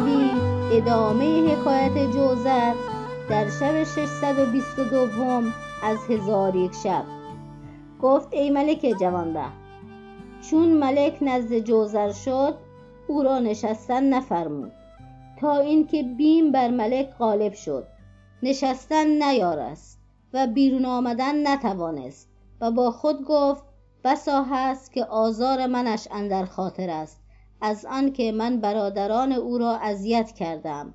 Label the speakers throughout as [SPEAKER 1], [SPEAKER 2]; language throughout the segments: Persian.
[SPEAKER 1] بشنوید ادامه حکایت جوزر در شب 622 از هزار یک شب. گفت ای ملک جوانبه چون ملک نزد جوزر شد او را نشستن نفرمود. تا اینکه بیم بر ملک غالب شد. نشستن نیارست و بیرون آمدن نتوانست و با خود گفت بسا هست که آزار منش اندر خاطر است. از آنکه من برادران او را اذیت کردم.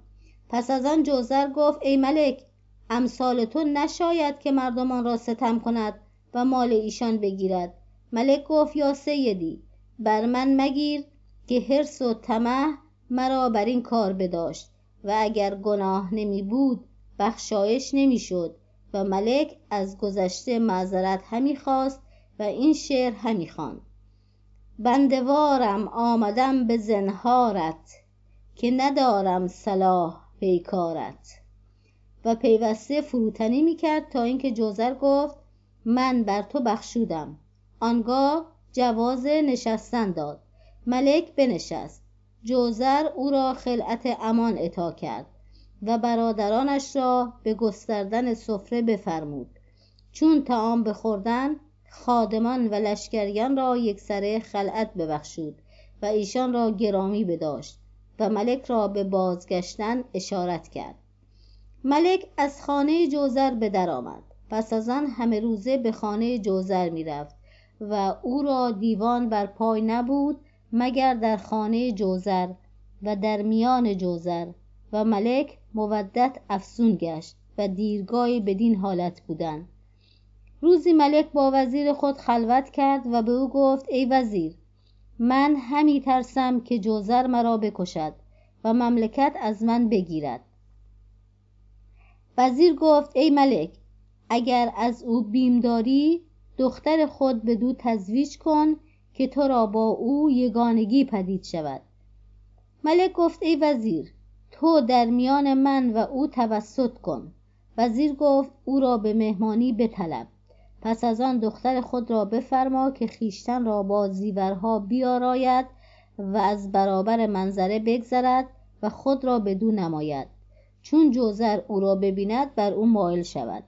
[SPEAKER 1] پس از آن جوزر گفت ای ملک امثال تو نشاید که مردمان را ستم کند و مال ایشان بگیرد. ملک گفت یا سیدی بر من مگیر که حرص و طمع مرا بر این کار بداشت و اگر گناه نمی بود بخشایش نمی شد و ملک از گذشته معذرت همی خواست و این شعر همی خواند. بنده وارم آمدم به زنهارت که ندارم صلاح پیکارت. و پیوسته فروتنی می‌کرد تا اینکه جوزر گفت من بر تو بخشودم. آنگاه جواز نشستن داد. ملک بنشست. جوزر او را خلعت امان عطا کرد و برادرانش را به گستردن سفره بفرمود. چون طعام بخوردند خادمان و لشکریان را یکسره خلعت ببخشود و ایشان را گرامی بداشت و ملک را به بازگشتن اشارت کرد. ملک از خانه جوزر به در آمد پس از آن همه روزه به خانه جوزر می رفت و او را دیوان بر پای نبود مگر در خانه جوزر و در میان جوزر و ملک مودت افزون گشت و دیرگاهی بدین حالت بودند. روزی ملک با وزیر خود خلوت کرد و به او گفت ای وزیر من همی ترسم که جوزر مرا بکشد و مملکت از من بگیرد. وزیر گفت ای ملک اگر از او بیم داری دختر خود بدو تزویج کن که تو را با او یگانگی پدید شود. ملک گفت ای وزیر تو در میان من و او توسط کن. وزیر گفت او را به مهمانی بطلب. پس از آن دختر خود را بفرما که خویشتن را با زیورها بیاراید و از برابر منظره بگذرد و خود را بدو نماید. چون جوزر او را ببیند بر او مایل شود.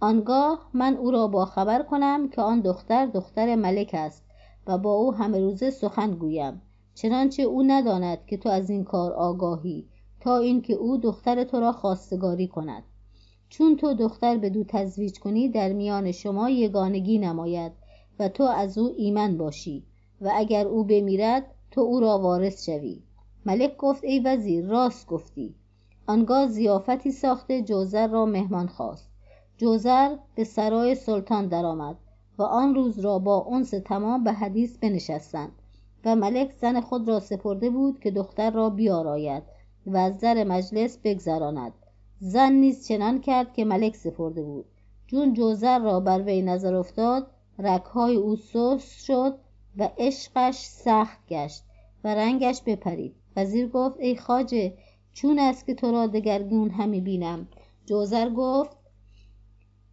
[SPEAKER 1] آنگاه من او را با خبر کنم که آن دختر دختر ملک است و با او همه روزه سخن گویم. چنانچه او نداند که تو از این کار آگاهی تا اینکه او دختر تو را خواستگاری کند. چون تو دختر بدو تزویج کنی در میان شما یگانگی نماید و تو از او ایمن باشی و اگر او بمیرد تو او را وارث شوی. ملک گفت ای وزیر راست گفتی. آنگاه ضیافتی ساخته جوزر را مهمان خواست. جوزر به سرای سلطان درآمد و آن روز را با انس تمام به حدیث بنشستند و ملک زن خود را سپرده بود که دختر را بیاراید و از در مجلس بگذراند. زن نیز چنان کرد که ملک سپرده بود. چون جوزر را بر وی نظر افتاد رگهای او سست شد و عشقش سخت گشت و رنگش بپرید. وزیر گفت ای خواجه چون است که تو را دگرگون همی بینم؟ جوزر گفت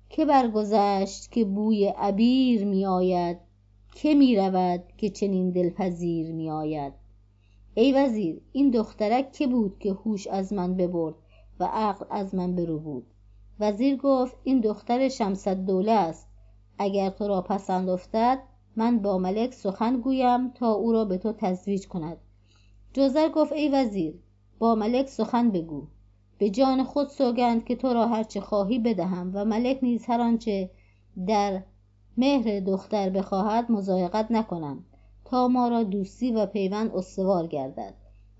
[SPEAKER 1] که برگذشت که بوی عبیر می آید؟ که می رود که چنین دلپذیر می آید؟ ای وزیر این دخترک که بود که هوش از من ببرد؟ و عقل از من بربود وزیر گفت این دختر شمس الدوله است. اگر تو را پسند افتد من با ملک سخن گویم تا او را به تو تزویج کند. جوزر گفت ای وزیر با ملک سخن بگو. به جان خود سوگند که تو را هرچه خواهی بدهم و ملک نیز هر آنچه در مهر دختر بخواهد مضایقت نکنم تا ما را دوستی و پیوند استوار گردد.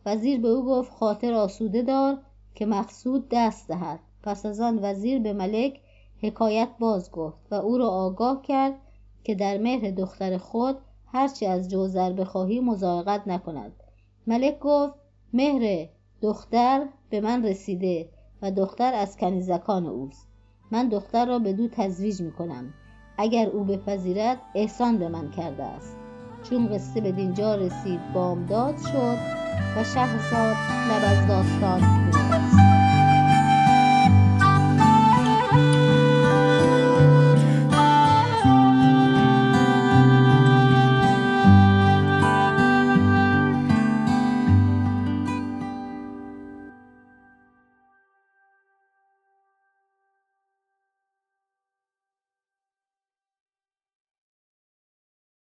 [SPEAKER 1] وزیر به او گفت خاطر آسوده دار که مقصود دست دهد. پس از آن وزیر به ملک حکایت باز گفت و او را آگاه کرد که در مهر دختر خود هرچه از جوزر بخواهی مضایقت نکند. ملک گفت مهر دختر به من رسیده و دختر از کنیزکان اوست. من دختر را به دو تزویج می کنم اگر او بپذیرد احسان به من کرده است. چون قصه به دینجا رسید بامداد شد و شهرزاد لب از داستان thank you